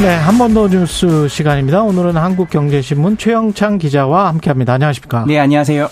네, 한 번 더 뉴스 시간입니다. 오늘은 한국경제신문 최영창 기자와 함께합니다. 안녕하십니까? 네, 안녕하세요.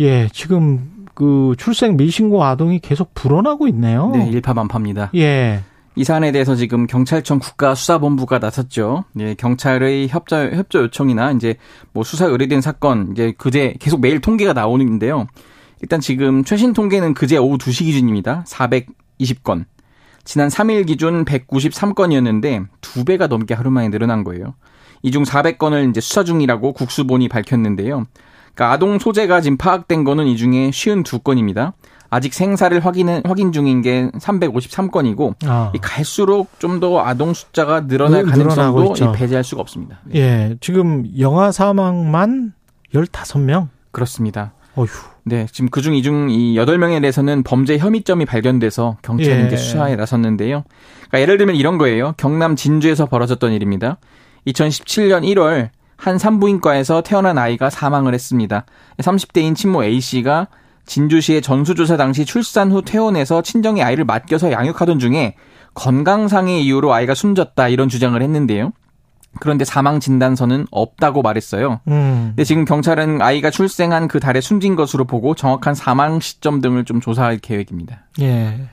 예, 지금 그 출생 미신고 아동이 계속 불어나고 있네요. 네, 일파만파입니다. 예. 이 사안에 대해서 지금 경찰청 국가수사본부가 나섰죠. 예, 경찰의 협조 협조 요청이나 이제 뭐 수사 의뢰된 사건 이제 그제 계속 매일 통계가 나오는데요. 일단 지금 최신 통계는 그제 오후 2시 기준입니다. 420건. 지난 3일 기준 193건이었는데 두 배가 넘게 하루 만에 늘어난 거예요. 이 중 400건을 이제 수사 중이라고 국수본이 밝혔는데요. 그러니까 아동 소재가 지금 파악된 거는 이 중에 52건입니다. 아직 생사를 확인은 확인 중인 게 353건이고 아. 갈수록 좀 더 아동 숫자가 늘어날 가능성도 있죠. 배제할 수가 없습니다. 네, 예, 지금 영아 사망만 15명? 그렇습니다. 어휴. 네, 지금 그중 이중 이 8명에 대해서는 범죄 혐의점이 발견돼서 경찰이 예. 수사에 나섰는데요. 그러니까 예를 들면 이런 거예요. 경남 진주에서 벌어졌던 일입니다. 2017년 1월 한 산부인과에서 태어난 아이가 사망을 했습니다. 30대인 친모 A씨가 진주시의 전수조사 당시 출산 후 퇴원해서 친정의 아이를 맡겨서 양육하던 중에 건강상의 이유로 아이가 숨졌다 이런 주장을 했는데요. 그런데 사망 진단서는 없다고 말했어요. 음. 근데 지금 경찰은 아이가 출생한 그 달에 숨진 것으로 보고 정확한 사망 시점 등을 좀 조사할 계획입니다. 예.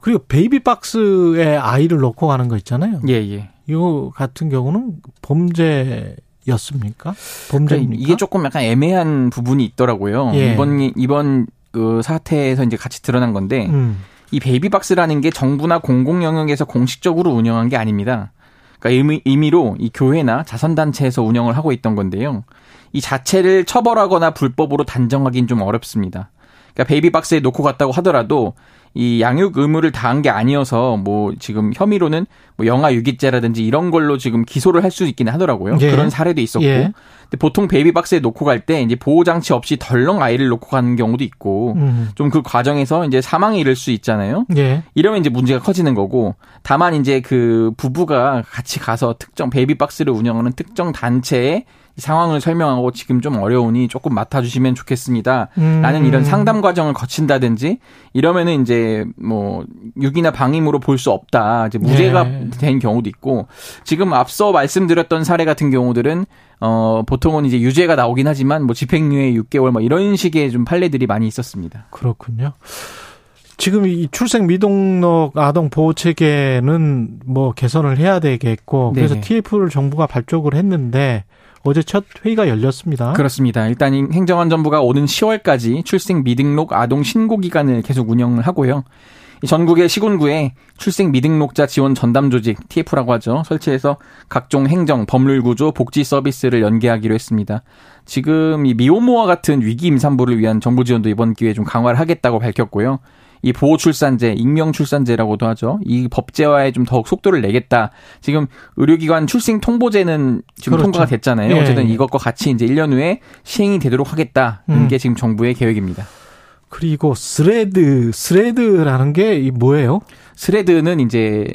그리고 베이비 박스에 아이를 넣고 가는 거 있잖아요. 예, 예. 이거 같은 경우는 범죄 였습니까? 범죄입니까? 이게 조금 약간 애매한 부분이 있더라고요. 예. 이번 이번 그 사태에서 이제 같이 드러난 건데 음. 이 베이비박스라는 게 정부나 공공 영역에서 공식적으로 운영한 게 아닙니다. 그러니까 임의, 임의로 이 교회나 자선단체에서 운영을 하고 있던 건데요. 이 자체를 처벌하거나 불법으로 단정하기는 좀 어렵습니다. 그러니까 베이비박스에 놓고 갔다고 하더라도 이 양육 의무를 다한 게 아니어서 뭐 지금 혐의로는 뭐 영아 유기죄라든지 이런 걸로 지금 기소를 할 수 있기는 하더라고요. 예. 그런 사례도 있었고. 예. 근데 보통 베이비 박스에 놓고 갈 때 이제 보호 장치 없이 덜렁 아이를 놓고 가는 경우도 있고 음. 좀 그 과정에서 이제 사망에 이를 수 있잖아요. 예. 이러면 이제 문제가 커지는 거고 다만 이제 그 부부가 같이 가서 특정 베이비 박스를 운영하는 특정 단체에 이 상황을 설명하고 지금 좀 어려우니 조금 맡아주시면 좋겠습니다. 음. 라는 이런 상담 과정을 거친다든지 이러면은 이제 뭐 유기나 방임으로 볼 수 없다. 이제 무죄가 네. 된 경우도 있고 지금 앞서 말씀드렸던 사례 같은 경우들은 어 보통은 이제 유죄가 나오긴 하지만 뭐 집행유예 6개월 뭐 이런 식의 좀 판례들이 많이 있었습니다. 그렇군요. 지금 이 출생 미등록 아동 보호 체계는 뭐 개선을 해야 되겠고 그래서. TF를 정부가 발족을 했는데 어제 첫 회의가 열렸습니다. 그렇습니다. 일단 이 행정안전부가 오는 10월까지 출생 미등록 아동 신고 기간을 계속 운영을 하고요. 이 전국의 시군구에 출생 미등록자 지원 전담 조직 TF라고 하죠. 설치해서 각종 행정, 법률 구조, 복지 서비스를 연계하기로 했습니다. 지금 이 미혼모와 같은 위기 임산부를 위한 정부 지원도 이번 기회에 좀 강화를 하겠다고 밝혔고요. 이 보호 출산제, 익명 출산제라고도 하죠. 이 법제화에 좀 더욱 속도를 내겠다. 지금 의료기관 출생 통보제는 지금 그렇죠. 통과가 됐잖아요. 예, 어쨌든 예. 이것과 같이 이제 1년 후에 시행이 되도록 하겠다는 음. 게 지금 정부의 계획입니다. 그리고 스레드 스레드라는 게 이 뭐예요? 스레드는 이제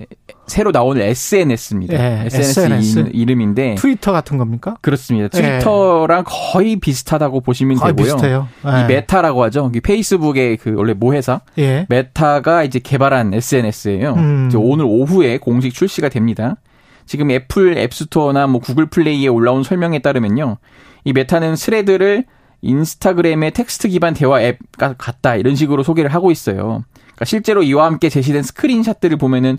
새로 나온 SNS입니다. 예, SNS, SNS. 이- 이름인데 트위터 같은 겁니까? 그렇습니다. 예. 트위터랑 거의 비슷하다고 보시면 거의 되고요. 비슷해요. 이 예. 메타라고 하죠. 이 페이스북의 그 원래 모회사 예. 메타가 이제 개발한 SNS예요. 음. 오늘 오후에 공식 출시가 됩니다. 지금 애플 앱스토어나 뭐 구글 플레이에 올라온 설명에 따르면요. 이 메타는 스레드를 인스타그램의 텍스트 기반 대화 앱 같다 이런 식으로 소개를 하고 있어요. 그러니까 실제로 이와 함께 제시된 스크린샷들을 보면은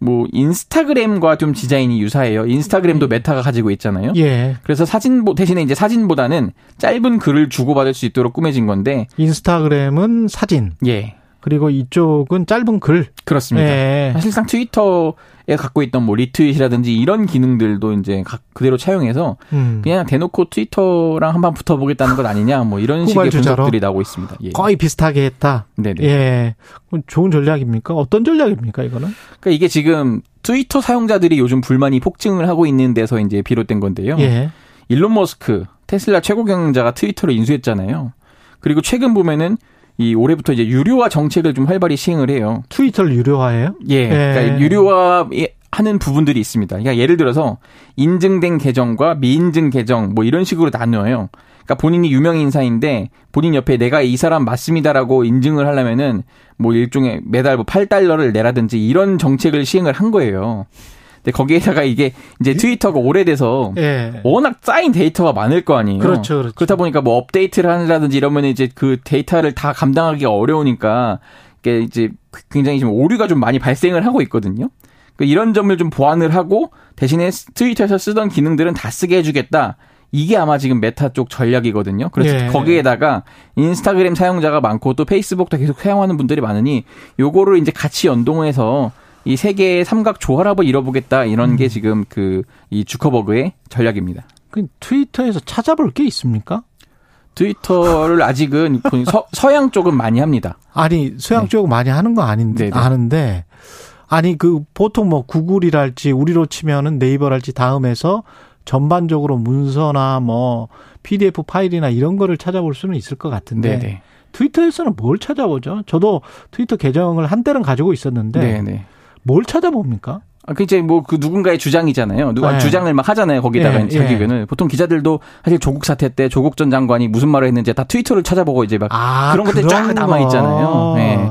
뭐 인스타그램과 좀 디자인이 유사해요. 인스타그램도 메타가 가지고 있잖아요. 예. 그래서 사진 보- 대신에 이제 사진보다는 짧은 글을 주고받을 수 있도록 꾸며진 건데 인스타그램은 사진 예 그리고 이쪽은 짧은 글. 그렇습니다. 예. 사실상 트위터에 갖고 있던 뭐 리트윗이라든지 이런 기능들도 이제 각 그대로 차용해서 음. 그냥 대놓고 트위터랑 한번 붙어보겠다는 것 아니냐 뭐 이런 식의? 분석들이 나오고 있습니다. 예. 거의 비슷하게 했다. 네네. 예. 좋은 전략입니까? 어떤 전략입니까, 이거는? 그러니까 이게 지금 트위터 사용자들이 요즘 불만이 폭증을 하고 있는 데서 이제 비롯된 건데요. 예. 일론 머스크 테슬라 최고 경영자가 트위터를 인수했잖아요. 그리고 최근 보면은 이 올해부터 이제 유료화 정책을 좀 활발히 시행을 해요. 트위터를 유료화해요? 예. 그러니까 유료화 하는 부분들이 있습니다. 그러니까 예를 들어서 인증된 계정과 미인증 계정 뭐 이런 식으로 나누어요. 그러니까 본인이 유명 인사인데 본인 옆에 내가 이 사람 맞습니다라고 인증을 하려면은 뭐 일종의 매달 뭐 8달러를 내라든지 이런 정책을 시행을 한 거예요. 근데 거기에다가 이게 이제 트위터가 오래돼서 예. 워낙 쌓인 데이터가 많을 거 아니에요. 그렇죠, 그렇죠. 그렇다 보니까 뭐 업데이트를 한다든지 이러면 이제 그 데이터를 다 감당하기 어려우니까 이게 이제 굉장히 좀 오류가 좀 많이 발생을 하고 있거든요. 그 이런 점을 좀 보완을 하고 대신에 트위터에서 쓰던 기능들은 다 쓰게 해주겠다. 이게 아마 지금 메타 쪽 전략이거든요. 그래서 예. 거기에다가 인스타그램 사용자가 많고 또 페이스북도 계속 사용하는 분들이 많으니 요거를 이제 같이 연동해서 이세 개의 삼각 조화합을 이뤄보겠다 이런 음. 게 지금 그 이 주커버그의 전략입니다. 그 트위터에서 찾아볼 게 있습니까? 트위터를 아직은 서, 서양 쪽은 많이 합니다. 아니 서양 네. 쪽은 많이 하는 거 아닌데 네네. 아는데 아니 그 보통 뭐 구글이랄지 우리로 치면은 네이버랄지 다음에서 전반적으로 문서나 뭐 PDF 파일이나 이런 거를 찾아볼 수는 있을 것 같은데 네네. 트위터에서는 뭘 찾아보죠? 저도 트위터 계정을 한때는 가지고 있었는데 네네. 뭘 찾아봅니까? 아, 그 이제 뭐 그 누군가의 주장이잖아요. 누가 네. 주장을 막 하잖아요. 거기다가 네, 자기 의견을. 네. 보통 기자들도 사실 조국 사태 때 조국 전 장관이 무슨 말을 했는지 다 트위터를 찾아보고 이제 막 아, 그런 것들이 쫙 남아 있잖아요. 네.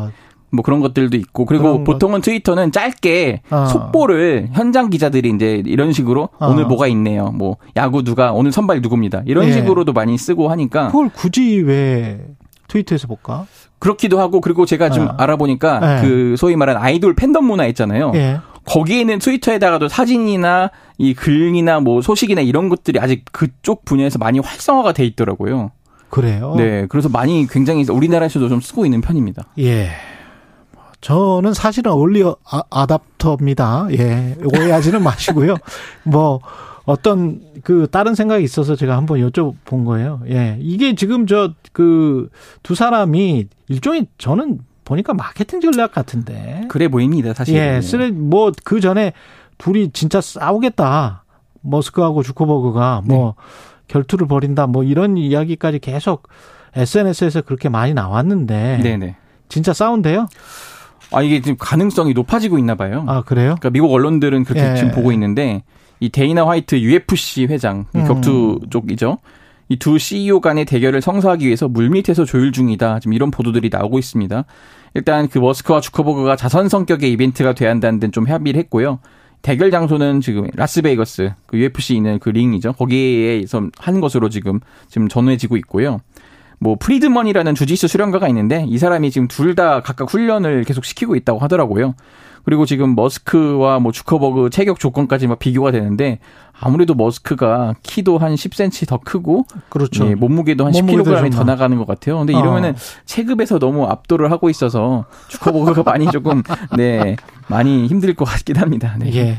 뭐 그런 것들도 있고 그리고 보통은 트위터는 짧게 어. 속보를 현장 기자들이 이제 이런 식으로 어. 오늘 뭐가 있네요. 뭐 야구 누가 오늘 선발 누굽니다. 이런 예. 식으로도 많이 쓰고 하니까 그걸 굳이 왜 트위터에서 볼까? 그렇기도 하고 그리고 제가 좀 어. 알아보니까 예. 그 소위 말하는 아이돌 팬덤 문화 있잖아요. 예. 거기에는 트위터에다가도 사진이나 이 글이나 뭐 소식이나 이런 것들이 아직 그쪽 분야에서 많이 활성화가 돼 있더라고요. 그래요? 네. 그래서 많이 굉장히 우리나라에서도 좀 쓰고 있는 편입니다. 예. 저는 사실은 올리 아, 아답터입니다. 예. 오해하지는 마시고요. 뭐, 어떤 그 다른 생각이 있어서 제가 한번 여쭤본 거예요. 예. 이게 지금 저 그 두 사람이 일종의 저는 보니까 마케팅 전략 같은데. 그래 보입니다, 사실. 예. 쓰레 뭐그 전에 둘이 진짜 싸우겠다. 머스크하고 주커버그가 뭐 네. 결투를 벌인다. 뭐 이런 이야기까지 계속 SNS에서 그렇게 많이 나왔는데. 네네. 진짜 싸운대요? 아 이게 지금 가능성이 높아지고 있나 봐요. 아 그래요? 그러니까 미국 언론들은 그렇게 예. 지금 보고 있는데 이 데이나 화이트 UFC 회장 음. 격투 쪽이죠. 이 두 CEO 간의 대결을 성사하기 위해서 물밑에서 조율 중이다. 지금 이런 보도들이 나오고 있습니다. 일단 그 머스크와 주커버그가 자선 성격의 이벤트가 돼야 한다는 데는 좀 협의를 했고요. 대결 장소는 지금 라스베이거스 그 UFC 있는 그 링이죠. 거기에서 한 것으로 지금 지금 전해지고 있고요. 뭐 프리드먼이라는 주짓수 수련가가 있는데 이 사람이 지금 둘 다 각각 훈련을 계속 시키고 있다고 하더라고요. 그리고 지금 머스크와 뭐 주커버그 체격 조건까지 막 비교가 되는데 아무래도 머스크가 키도 한 10cm 더 크고 그렇죠. 예, 몸무게도 한 10kg이 더 나가는 것 같아요. 근데 이러면은 어. 체급에서 너무 압도를 하고 있어서 주커버그가 많이 조금 네 많이 힘들 것 같긴 합니다. 네. 예.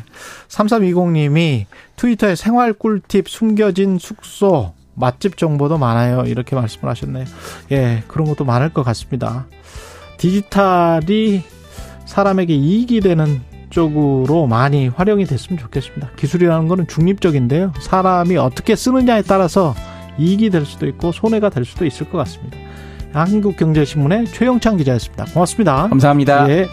3320님이 트위터에 생활 꿀팁 숨겨진 숙소 맛집 정보도 많아요. 이렇게 말씀을 하셨네요. 예, 그런 것도 많을 것 같습니다. 디지털이 사람에게 이익이 되는 쪽으로 많이 활용이 됐으면 좋겠습니다. 기술이라는 것은 중립적인데요. 사람이 어떻게 쓰느냐에 따라서 이익이 될 수도 있고 손해가 될 수도 있을 것 같습니다. 한국경제신문의 최영창 기자였습니다. 고맙습니다. 감사합니다. 예.